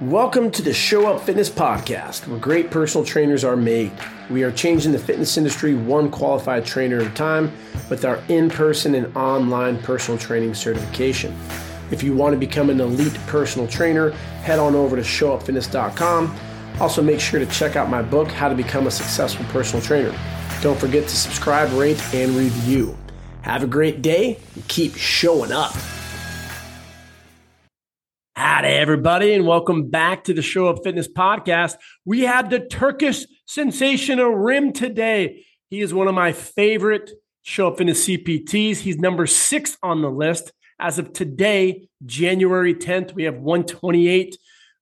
Welcome to the Show Up Fitness Podcast, where great personal trainers are made. We are changing the fitness industry one qualified trainer at a time with our in person and online personal training certification. If you want to become an elite personal trainer, head on over to showupfitness.com. Also, make sure to check out my book, How to Become a Successful Personal Trainer. Don't forget to subscribe, rate, and review. Have a great day and keep showing up. Everybody, and welcome back to the Show Up Fitness Podcast. We have the Turkish sensation Rim today. He is one of my favorite Show Up Fitness CPTs. He's number six on the list. As of today, January 10th, we have 128.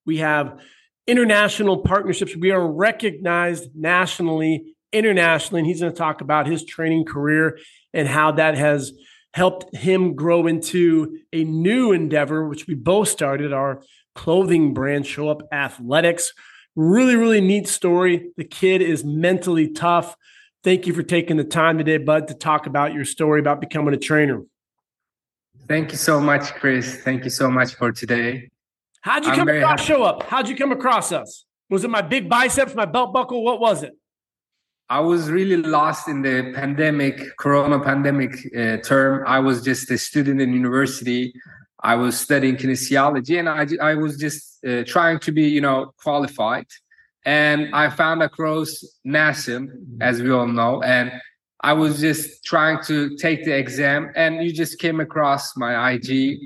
We have international partnerships. We are recognized nationally, internationally, and he's going to talk about his training career and how that has helped him grow into a new endeavor, which we both started our clothing brand, Show Up Athletics. Really, really neat story. The kid is mentally tough. Thank you for taking the time today, Bud, to talk about your story about becoming a trainer. Thank you so much, Chris. Thank you so much for today. How'd you I'm come across happy. Show Up? How'd you come across us? Was it my big biceps, my belt buckle? What was it? I was really lost in the pandemic, Corona pandemic uh, term. I was just a student in university. I was studying kinesiology, and I I was just uh, trying to be, you know, qualified. And I found across NASM, as we all know, and I was just trying to take the exam, and you just came across my IG,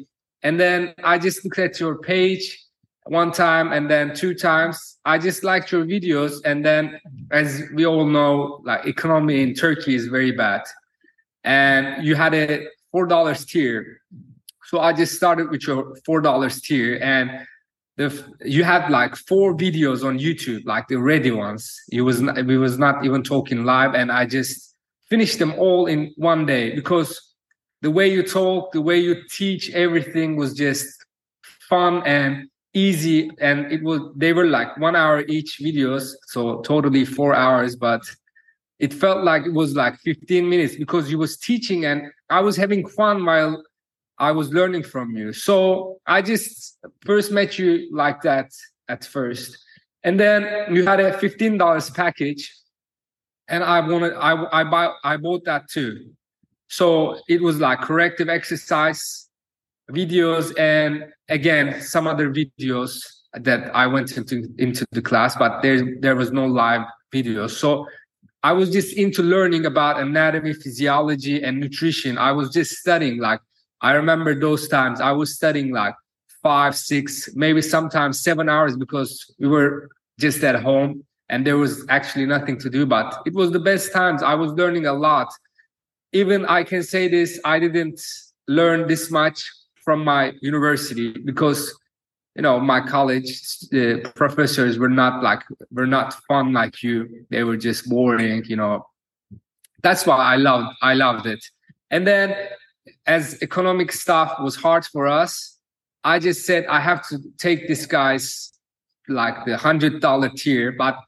and then I just looked at your page one time and then two times. I just liked your videos. And then, as we all know, like economy in Turkey is very bad. And you had a four dollars tier. So I just started with your four dollars tier and the you had like four videos on YouTube, like the ready ones. It was not, we was not even talking live, and I just finished them all in one day because the way you talk, the way you teach, everything was just fun and easy and it was they were like one hour each videos so totally four hours but it felt like it was like 15 minutes because you was teaching and i was having fun while i was learning from you. So i just first met you like that at first. And then you had a $15 package and i wanted i i buy i bought that too. So it was like corrective exercise videos and again some other videos that I went into into the class, but there there was no live video. So I was just into learning about anatomy, physiology, and nutrition. I was just studying. Like I remember those times I was studying like five, six, maybe sometimes seven hours because we were just at home and there was actually nothing to do. But it was the best times. I was learning a lot. Even I can say this, I didn't learn this much from my university because you know my college uh, professors were not like were not fun like you. They were just boring you know. That's why i loved i loved it. And then as economic stuff was hard for us i just said i have to take this guy's like the hundred dollar tier but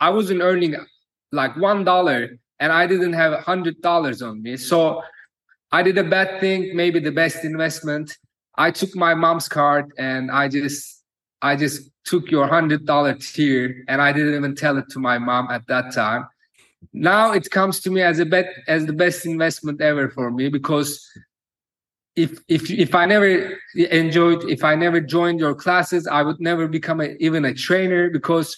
i wasn't earning like one dollar and i didn't have a hundred dollars on me. So I did a bad thing, maybe the best investment. I took my mom's card and I just I just took your hundred dollar tier and I didn't even tell it to my mom at that time. Now it comes to me as a bet as the best investment ever for me because if if if I never enjoyed if I never joined your classes, I would never become a, even a trainer because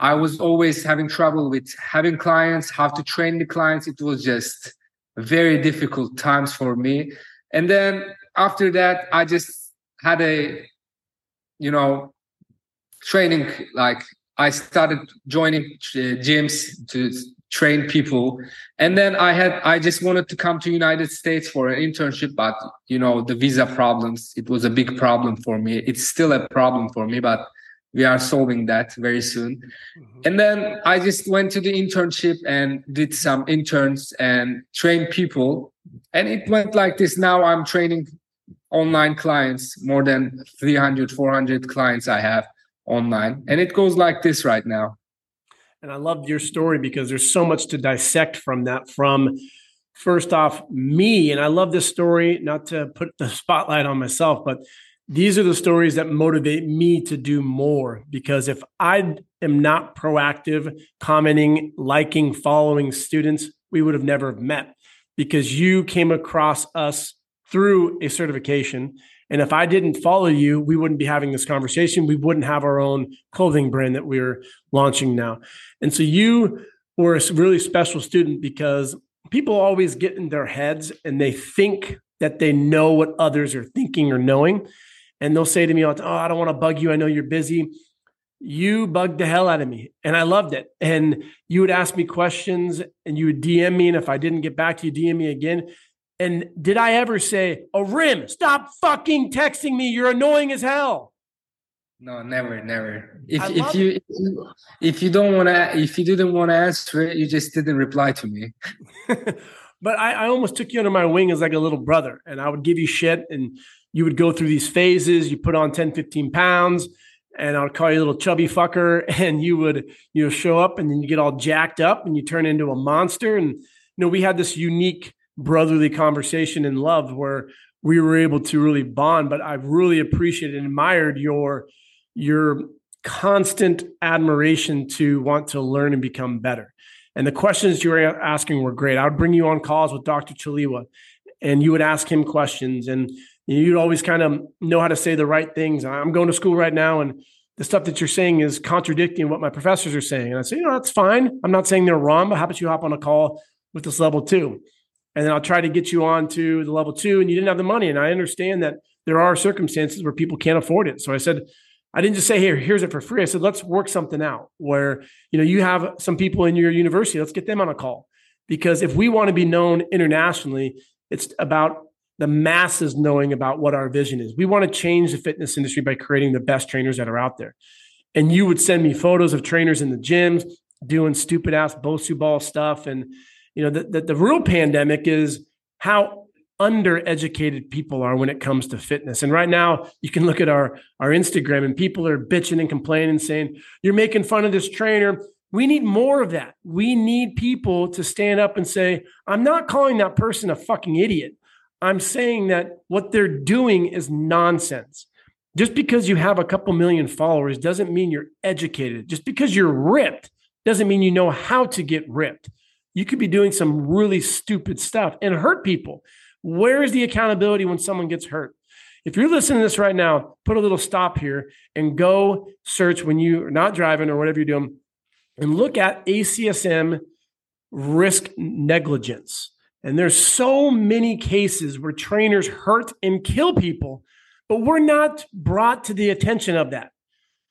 I was always having trouble with having clients, how to train the clients. It was just very difficult times for me. And then after that, I just had a, you know, training. Like I started joining uh, gyms to train people, and then I had I just wanted to come to United States for an internship, but you know the visa problems. It was a big problem for me. It's still a problem for me, but we are solving that very soon. Mm-hmm. and then i just went to the internship and did some interns and trained people. And it went like this. Now i'm training online clients more than 300 400 clients i have online. And it goes like this right now. And i love your story because there's so much to dissect from that from first off me. And i love this story not to put the spotlight on myself but these are the stories that motivate me to do more because if I am not proactive, commenting, liking, following students, we would have never met because you came across us through a certification. And if I didn't follow you, we wouldn't be having this conversation. We wouldn't have our own clothing brand that we're launching now. And so you were a really special student because people always get in their heads and they think that they know what others are thinking or knowing. And they'll say to me, Oh, I don't want to bug you. I know you're busy. You bugged the hell out of me. And I loved it. And you would ask me questions and you would DM me. And if I didn't get back to you, DM me again. And did I ever say, Oh, Rim, stop fucking texting me. You're annoying as hell. No, never, never. If if you, if you if you don't want to if you didn't want to answer it, you just didn't reply to me. but I, I almost took you under my wing as like a little brother, and I would give you shit, and you would go through these phases. You put on 10, 15 pounds, and I would call you a little chubby fucker, and you would you know show up, and then you get all jacked up, and you turn into a monster. And you know we had this unique brotherly conversation and love where we were able to really bond. But I've really appreciated and admired your your constant admiration to want to learn and become better. And the questions you were asking were great. I would bring you on calls with Dr. Chaliwa and you would ask him questions and you'd always kind of know how to say the right things. I'm going to school right now and the stuff that you're saying is contradicting what my professors are saying. And I say, you know, that's fine. I'm not saying they're wrong, but how about you hop on a call with this level two? And then I'll try to get you on to the level two and you didn't have the money. And I understand that there are circumstances where people can't afford it. So I said, I didn't just say, here, here's it for free. I said, let's work something out where, you know, you have some people in your university, let's get them on a call. Because if we want to be known internationally, it's about the masses knowing about what our vision is. We want to change the fitness industry by creating the best trainers that are out there. And you would send me photos of trainers in the gyms doing stupid ass Bosu ball stuff. And, you know, the, the, the real pandemic is how undereducated people are when it comes to fitness. And right now, you can look at our our Instagram and people are bitching and complaining saying, "You're making fun of this trainer." We need more of that. We need people to stand up and say, "I'm not calling that person a fucking idiot. I'm saying that what they're doing is nonsense." Just because you have a couple million followers doesn't mean you're educated. Just because you're ripped doesn't mean you know how to get ripped. You could be doing some really stupid stuff and hurt people. Where is the accountability when someone gets hurt? If you're listening to this right now, put a little stop here and go search when you're not driving or whatever you're doing and look at ACSM risk negligence. And there's so many cases where trainers hurt and kill people, but we're not brought to the attention of that.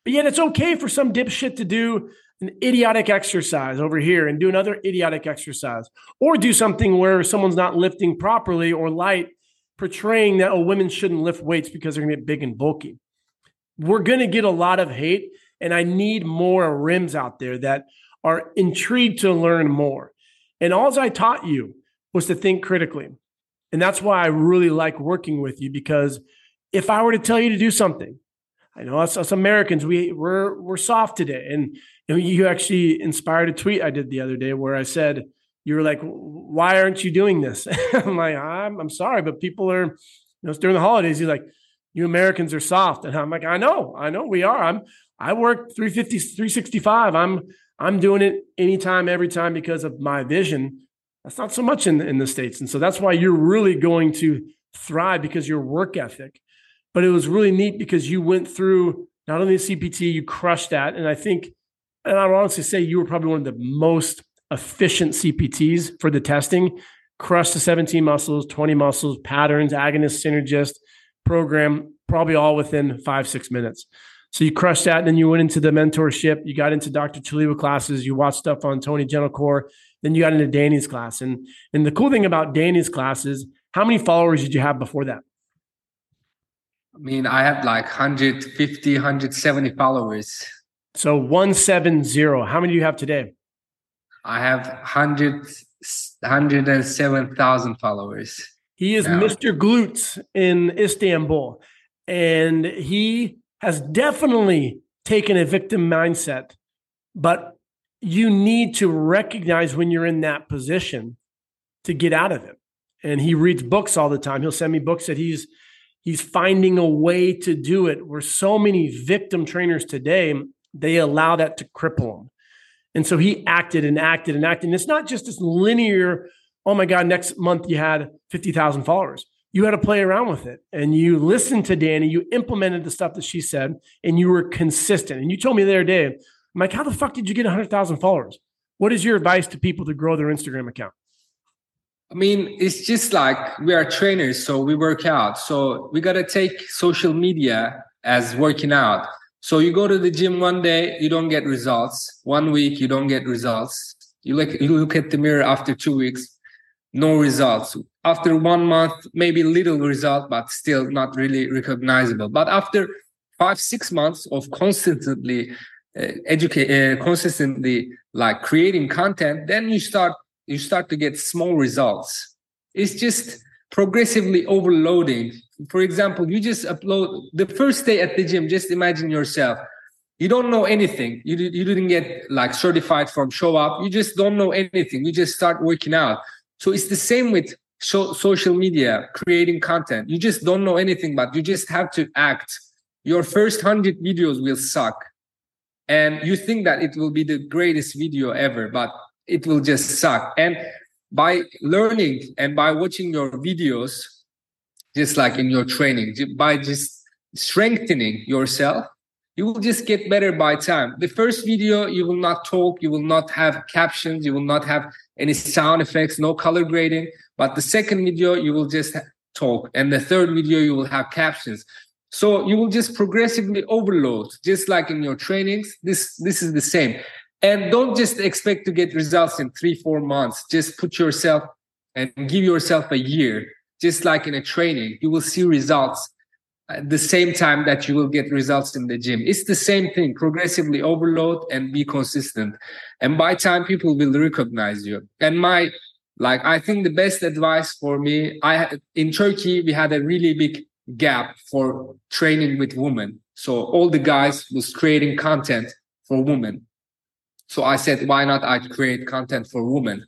But yet it's okay for some dipshit to do an idiotic exercise over here and do another idiotic exercise, or do something where someone's not lifting properly or light, portraying that oh, women shouldn't lift weights because they're gonna get big and bulky. We're gonna get a lot of hate, and I need more rims out there that are intrigued to learn more. And all I taught you was to think critically. And that's why I really like working with you because if I were to tell you to do something, I know us, us Americans, we we're we're soft today. And you, know, you actually inspired a tweet I did the other day where I said, you were like, why aren't you doing this? I'm like, I'm, I'm sorry, but people are, you know, it's during the holidays. He's like, you Americans are soft. And I'm like, I know, I know we are. I'm, I work 350, 365. I'm, I'm doing it anytime, every time because of my vision. That's not so much in, in the States. And so that's why you're really going to thrive because your work ethic but it was really neat because you went through not only the CPT, you crushed that. And I think, and I would honestly say you were probably one of the most efficient CPTs for the testing. Crushed the 17 muscles, 20 muscles, patterns, agonist, synergist program, probably all within five, six minutes. So you crushed that. And then you went into the mentorship. You got into Dr. Chaliwa classes. You watched stuff on Tony Gentilcore. Then you got into Danny's class. And, and the cool thing about Danny's class is how many followers did you have before that? I mean, I have like 150, 170 followers. So 170. How many do you have today? I have 100, 107,000 followers. He is now. Mr. Glutes in Istanbul. And he has definitely taken a victim mindset. But you need to recognize when you're in that position to get out of it. And he reads books all the time. He'll send me books that he's He's finding a way to do it where so many victim trainers today, they allow that to cripple them. And so he acted and acted and acted. And it's not just this linear, oh my God, next month you had 50,000 followers. You had to play around with it and you listened to Danny, you implemented the stuff that she said, and you were consistent. And you told me the other day, I'm like, how the fuck did you get 100,000 followers? What is your advice to people to grow their Instagram account? I mean, it's just like we are trainers, so we work out. So we got to take social media as working out. So you go to the gym one day, you don't get results. One week, you don't get results. You look, you look at the mirror after two weeks, no results. After one month, maybe little result, but still not really recognizable. But after five, six months of constantly educate, uh, consistently like creating content, then you start you start to get small results. It's just progressively overloading. For example, you just upload the first day at the gym, just imagine yourself. You don't know anything. You, you didn't get like certified from show up. You just don't know anything. You just start working out. So it's the same with so, social media, creating content. You just don't know anything, but you just have to act. Your first 100 videos will suck. And you think that it will be the greatest video ever, but it will just suck. And by learning and by watching your videos, just like in your training, by just strengthening yourself, you will just get better by time. The first video, you will not talk, you will not have captions, you will not have any sound effects, no color grading. But the second video, you will just talk. And the third video, you will have captions. So you will just progressively overload, just like in your trainings. This this is the same. And don't just expect to get results in three, four months. Just put yourself and give yourself a year. Just like in a training, you will see results at the same time that you will get results in the gym. It's the same thing. Progressively overload and be consistent. And by time people will recognize you. And my like I think the best advice for me, I in Turkey we had a really big gap for training with women. So all the guys was creating content for women so I said, why not I create content for women?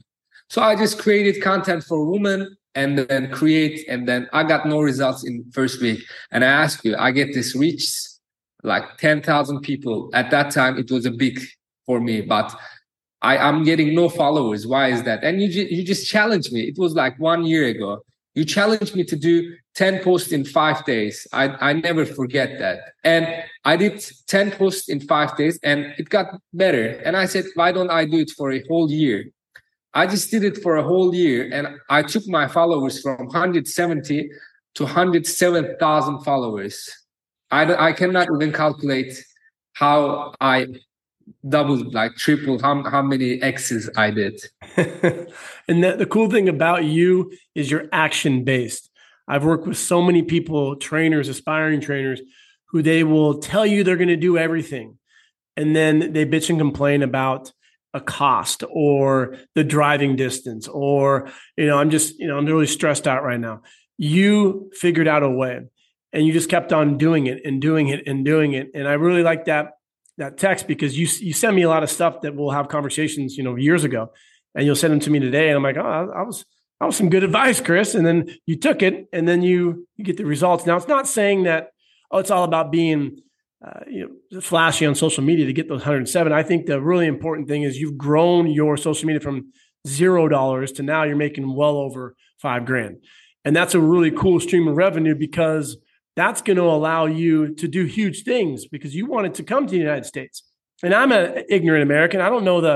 So I just created content for women and then create, and then I got no results in first week. And I ask you, I get this reach like 10,000 people. At that time, it was a big for me, but I, I'm getting no followers. Why is that? And you, you just challenged me. It was like one year ago. You challenged me to do 10 posts in five days. I, I never forget that. And I did 10 posts in five days and it got better. And I said, why don't I do it for a whole year? I just did it for a whole year and I took my followers from 170 to 107,000 followers. I, I cannot even calculate how I doubled, like triple how, how many X's I did. and the, the cool thing about you is you're action based. I've worked with so many people, trainers, aspiring trainers, who they will tell you they're going to do everything. And then they bitch and complain about a cost or the driving distance or, you know, I'm just, you know, I'm really stressed out right now. You figured out a way and you just kept on doing it and doing it and doing it. And I really like that that text because you you send me a lot of stuff that we'll have conversations, you know, years ago, and you'll send them to me today, and I'm like, oh, I was that was some good advice, Chris. And then you took it, and then you you get the results. Now it's not saying that oh, it's all about being uh, you know flashy on social media to get those 107. I think the really important thing is you've grown your social media from zero dollars to now you're making well over five grand, and that's a really cool stream of revenue because that's going to allow you to do huge things because you wanted to come to the United States. And I'm an ignorant American. I don't know the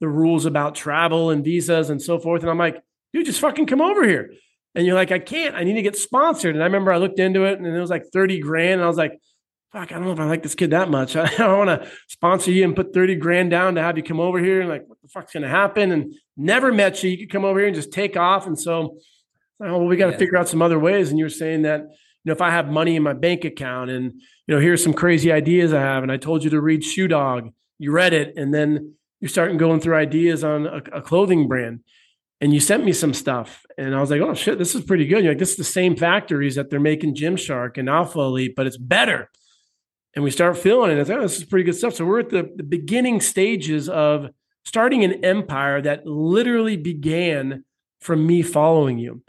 the rules about travel and visas and so forth. And I'm like, dude, just fucking come over here. And you're like, I can't. I need to get sponsored. And I remember I looked into it and it was like 30 grand. And I was like, fuck, I don't know if I like this kid that much. I don't want to sponsor you and put 30 grand down to have you come over here. And like, what the fuck's going to happen? And never met you. You could come over here and just take off. And so, oh, well, we got to yeah. figure out some other ways. And you were saying that know, if I have money in my bank account and, you know, here's some crazy ideas I have, and I told you to read Shoe Dog, you read it, and then you're starting going through ideas on a, a clothing brand. And you sent me some stuff, and I was like, "Oh shit, this is pretty good." You're like, "This is the same factories that they're making Gymshark and Alphalete, but it's better." And we start feeling it. It's like, oh, this is pretty good stuff. So we're at the, the beginning stages of starting an empire that literally began from me following you.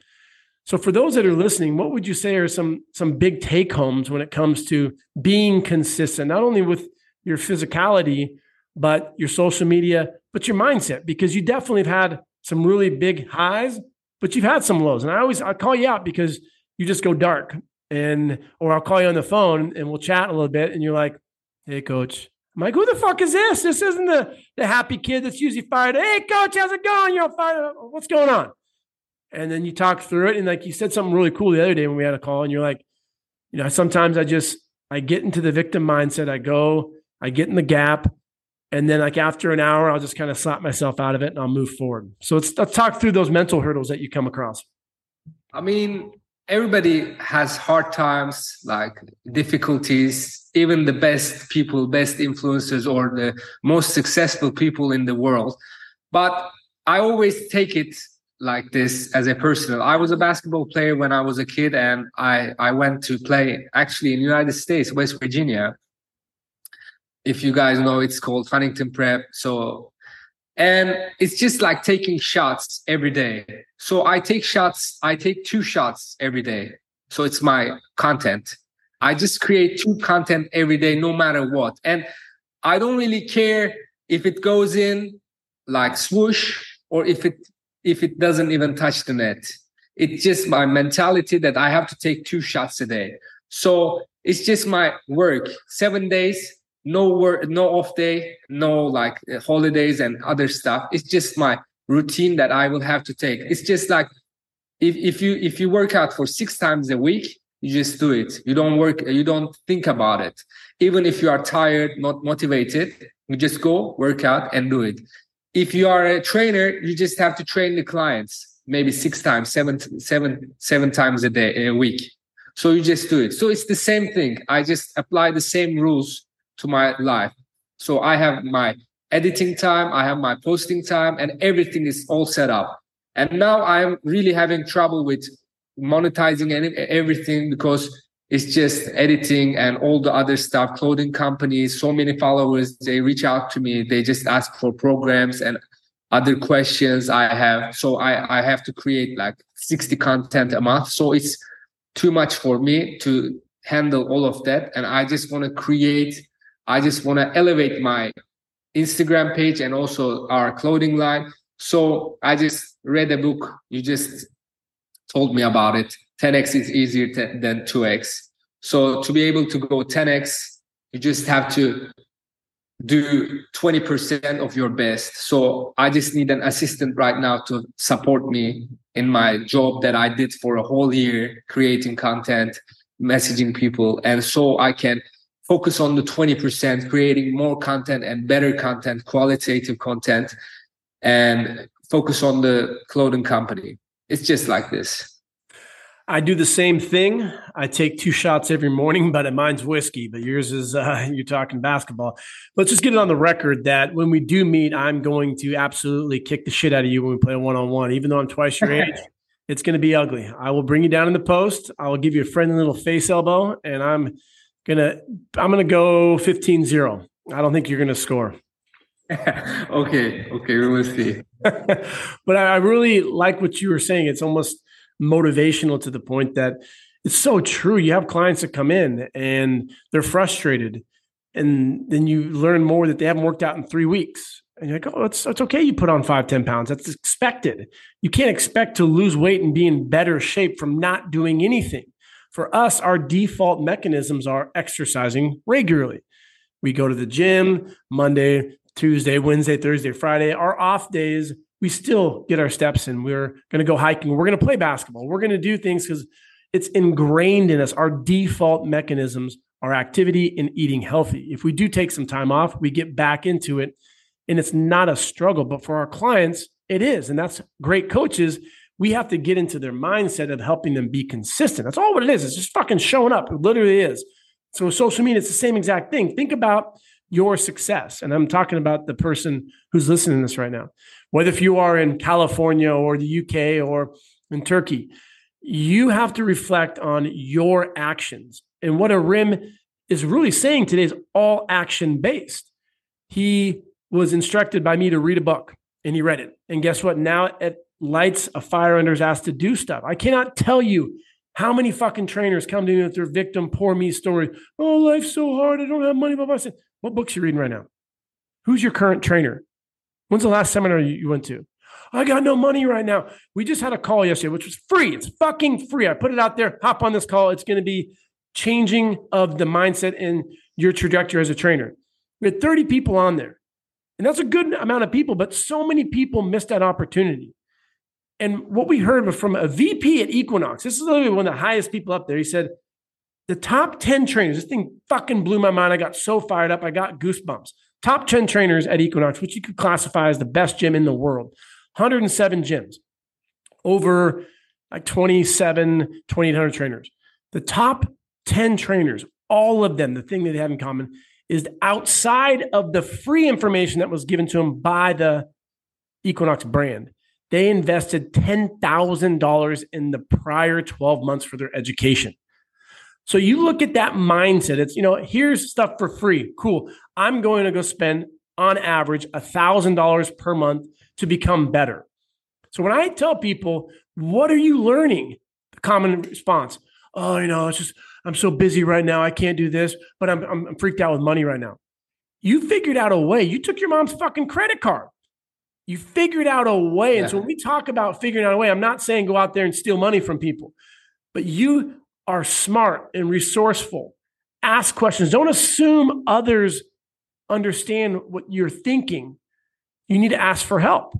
So for those that are listening, what would you say are some some big take homes when it comes to being consistent, not only with your physicality, but your social media, but your mindset? Because you definitely have had some really big highs, but you've had some lows. And I always I call you out because you just go dark. And or I'll call you on the phone and we'll chat a little bit, and you're like, "Hey, coach." I'm like, who the fuck is this? This isn't the, the happy kid that's usually fired. Hey, coach, how's it going? You're fired. What's going on? And then you talk through it and like you said something really cool the other day when we had a call and you're like you know sometimes i just i get into the victim mindset i go i get in the gap and then like after an hour i'll just kind of slap myself out of it and i'll move forward. So let's, let's talk through those mental hurdles that you come across. I mean everybody has hard times like difficulties. Even the best people best influencers or the most successful people in the world. But i always take it like this as a personal. I was a basketball player when I was a kid, and I I went to play actually in United States, West Virginia. If you guys know, it's called Huntington Prep. So, and it's just like taking shots every day. So I take shots. I take two shots every day. So it's my content. I just create two content every day, no matter what. And I don't really care if it goes in like swoosh or if it if it doesn't even touch the net. It's just my mentality that I have to take two shots a day. So it's just my work. Seven days, no work, no off day, no like uh, holidays and other stuff. It's just my routine that I will have to take. It's just like if, if you if you work out for six times a week, you just do it. You don't work, you don't think about it. Even if you are tired, not motivated, you just go work out and do it if you are a trainer, you just have to train the clients maybe six times, seven, seven, seven times a day, a week. So you just do it. So it's the same thing. I just apply the same rules to my life. So I have my editing time, I have my posting time, and everything is all set up. And now I'm really having trouble with monetizing everything because it's just editing and all the other stuff clothing companies so many followers they reach out to me they just ask for programs and other questions i have. So i i have to create like 60 content a month. So it's too much for me to handle all of that. And i just want to create i just want to elevate my instagram page and also our clothing line. So i just read a book. You just told me about it 10x is easier than 2x. So to be able to go 10x, you just have to do 20% of your best. So I just need an assistant right now to support me in my job that I did for a whole year, creating content, messaging people. And so I can focus on the 20%, creating more content and better content, qualitative content, and focus on the clothing company. It's just like this. I do the same thing. I take two shots every morning, but mine's whiskey. But yours is uh, you're talking basketball. Let's just get it on the record that when we do meet, I'm going to absolutely kick the shit out of you when we play one on one. Even though I'm twice your age, it's going to be ugly. I will bring you down in the post. I will give you a friendly little face elbow, and I'm gonna I'm gonna go 15-0. I don't think you're gonna score. okay, okay, we will see. but I really like what you were saying. It's almost motivational to the point that it's so true. You have clients that come in and they're frustrated, and then you learn more that they haven't worked out in three weeks. And you're like, oh, it's, it's okay. You put on five, 10 pounds. That's expected. You can't expect to lose weight and be in better shape from not doing anything. For us, our default mechanisms are exercising regularly. We go to the gym Monday, Tuesday, Wednesday, Thursday, Friday. Our off days, we still get our steps in. We're going to go hiking. We're going to play basketball. We're going to do things because it's ingrained in us. Our default mechanisms are activity and eating healthy. If we do take some time off, we get back into it and it's not a struggle. But for our clients, it is. And that's great coaches. We have to get into their mindset of helping them be consistent. That's all what it is. It's just fucking showing up. It literally is. So social media, it's the same exact thing. Think about your success. And I'm talking about the person who's listening to this right now whether if you are in California or the UK or in Turkey, you have to reflect on your actions. And what a rim is really saying today is all action based. He was instructed by me to read a book and he read it. And guess what? Now at lights a fire under his ass to do stuff. I cannot tell you how many fucking trainers come to me with their victim, poor me story. Oh, life's so hard. I don't have money. Blah. I said, what books you reading right now? Who's your current trainer? When's the last seminar you went to? I got no money right now. We just had a call yesterday, which was free. It's fucking free. I put it out there. Hop on this call. It's going to be changing of the mindset and your trajectory as a trainer. We had 30 people on there. And that's a good amount of people, but so many people missed that opportunity. And what we heard from a VP at Equinox, this is literally one of the highest people up there. He said, the top 10 trainers, this thing fucking blew my mind. I got so fired up. I got goosebumps. Top 10 trainers at Equinox, which you could classify as the best gym in the world, 107 gyms, over like 27, 2,800 trainers. The top 10 trainers, all of them, the thing that they have in common is outside of the free information that was given to them by the Equinox brand. They invested $10,000 in the prior 12 months for their education. So you look at that mindset. It's, you know, here's stuff for free. Cool. I'm going to go spend on average $1,000 per month to become better. So when I tell people, what are you learning? The common response, oh, you know, it's just, I'm so busy right now. I can't do this, but I'm, I'm, I'm freaked out with money right now. You figured out a way. You took your mom's fucking credit card. You figured out a way. Yeah. And so when we talk about figuring out a way, I'm not saying go out there and steal money from people, but you are smart and resourceful. Ask questions. Don't assume others understand what you're thinking. You need to ask for help.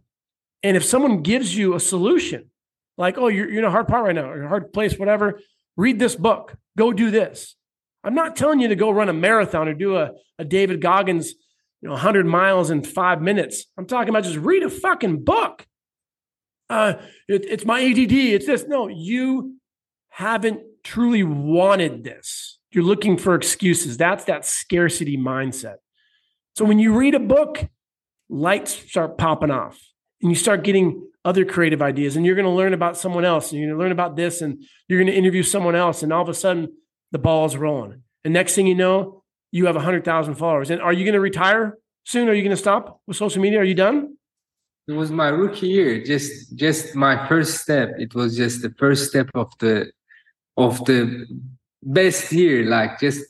And if someone gives you a solution, like, oh, you're, you're in a hard part right now, or a hard place, whatever, read this book, go do this. I'm not telling you to go run a marathon or do a, a David Goggins you know, 100 miles in five minutes. I'm talking about just read a fucking book. Uh, it, it's my ADD. It's this. No, you haven't truly wanted this. You're looking for excuses. That's that scarcity mindset. So when you read a book, lights start popping off and you start getting other creative ideas and you're going to learn about someone else and you're going to learn about this and you're going to interview someone else and all of a sudden the ball's rolling. And next thing you know, you have 100,000 followers. And are you going to retire soon? Are you going to stop with social media? Are you done? It was my rookie year, just just my first step. It was just the first step of the of the best year, like just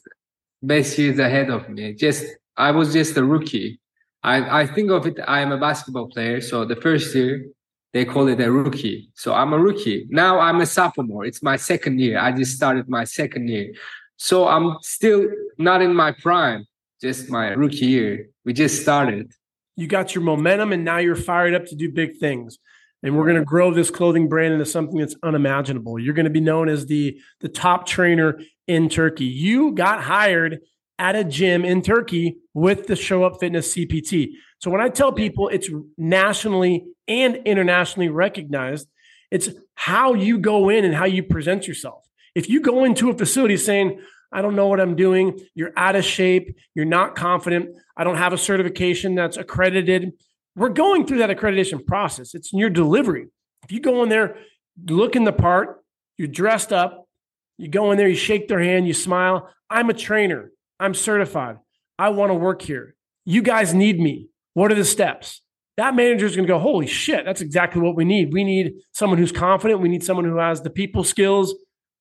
best years ahead of me. Just I was just a rookie. I, I think of it, I am a basketball player. So the first year, they call it a rookie. So I'm a rookie. Now I'm a sophomore. It's my second year. I just started my second year. So I'm still not in my prime, just my rookie year. We just started. You got your momentum and now you're fired up to do big things. And we're going to grow this clothing brand into something that's unimaginable. You're going to be known as the, the top trainer in Turkey. You got hired at a gym in Turkey with the Show Up Fitness CPT. So when I tell people it's nationally and internationally recognized, it's how you go in and how you present yourself. If you go into a facility saying, I don't know what I'm doing, you're out of shape, you're not confident, I don't have a certification that's accredited, we're going through that accreditation process. It's in your delivery. If you go in there, looking the part, you're dressed up, you go in there, you shake their hand, you smile. I'm a trainer, I'm certified, I want to work here. You guys need me. What are the steps? That manager is going to go, Holy shit, that's exactly what we need. We need someone who's confident. We need someone who has the people skills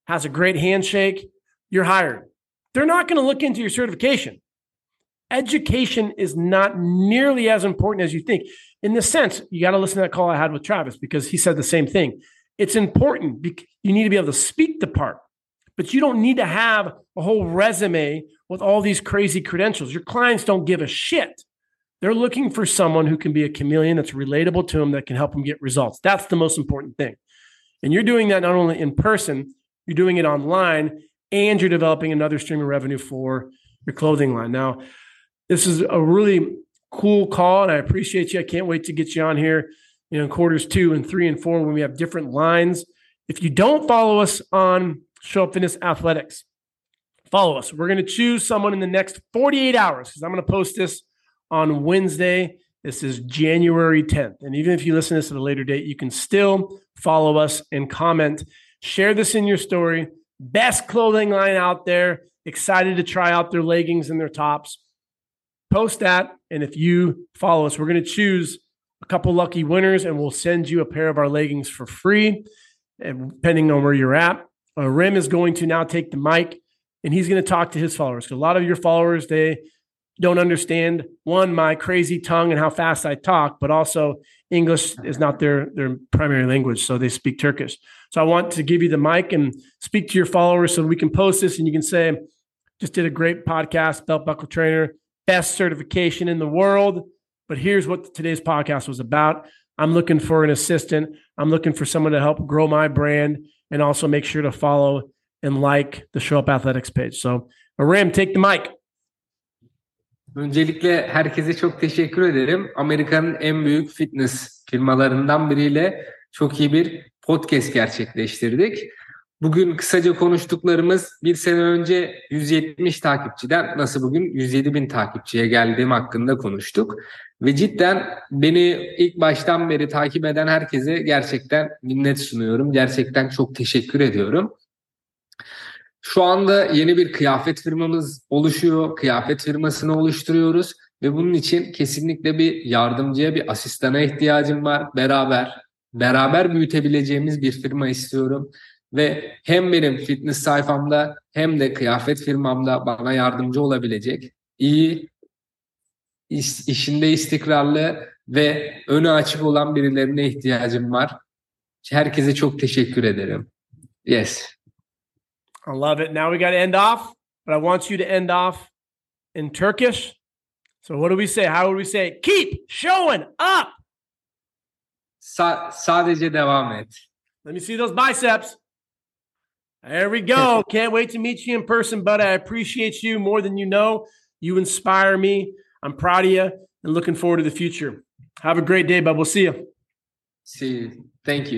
has a great handshake, you're hired. They're not going to look into your certification. Education is not nearly as important as you think. In the sense, you got to listen to that call I had with Travis because he said the same thing. It's important. You need to be able to speak the part, but you don't need to have a whole resume with all these crazy credentials. Your clients don't give a shit. They're looking for someone who can be a chameleon that's relatable to them that can help them get results. That's the most important thing. And you're doing that not only in person, you're doing it online, and you're developing another stream of revenue for your clothing line. Now, this is a really cool call, and I appreciate you. I can't wait to get you on here, you know, quarters two and three and four when we have different lines. If you don't follow us on Show Up Fitness Athletics, follow us. We're going to choose someone in the next 48 hours because I'm going to post this on Wednesday. This is January 10th. And even if you listen to this at a later date, you can still follow us and comment Share this in your story. Best clothing line out there. Excited to try out their leggings and their tops. Post that. And if you follow us, we're going to choose a couple lucky winners, and we'll send you a pair of our leggings for free, And depending on where you're at. Uh, Rim is going to now take the mic and he's going to talk to his followers. A lot of your followers, they don't understand one, my crazy tongue and how fast I talk, but also English is not their, their primary language. So they speak Turkish. So I want to give you the mic and speak to your followers so we can post this and you can say, just did a great podcast, belt buckle trainer, best certification in the world. But here's what today's podcast was about. I'm looking for an assistant. I'm looking for someone to help grow my brand and also make sure to follow and like the Show Up Athletics page. So, Ram, take the mic. Öncelikle herkese çok teşekkür ederim. Amerika'nın en büyük fitness firmalarından biriyle çok iyi bir podcast gerçekleştirdik. Bugün kısaca konuştuklarımız bir sene önce 170 takipçiden nasıl bugün 107 bin takipçiye geldiğim hakkında konuştuk. Ve cidden beni ilk baştan beri takip eden herkese gerçekten minnet sunuyorum. Gerçekten çok teşekkür ediyorum. Şu anda yeni bir kıyafet firmamız oluşuyor. Kıyafet firmasını oluşturuyoruz ve bunun için kesinlikle bir yardımcıya, bir asistana ihtiyacım var. Beraber, beraber büyütebileceğimiz bir firma istiyorum. Ve hem benim fitness sayfamda hem de kıyafet firmamda bana yardımcı olabilecek iyi, iş, işinde istikrarlı ve önü açık olan birilerine ihtiyacım var. Herkese çok teşekkür ederim. Yes. I love it. Now we got to end off, but I want you to end off in Turkish. So what do we say? How would we say? Keep showing up. Sa- sadece devam et. Let me see those biceps. There we go. Can't wait to meet you in person, buddy. I appreciate you more than you know. You inspire me. I'm proud of you and looking forward to the future. Have a great day, bud. We'll see you. See you. Thank you.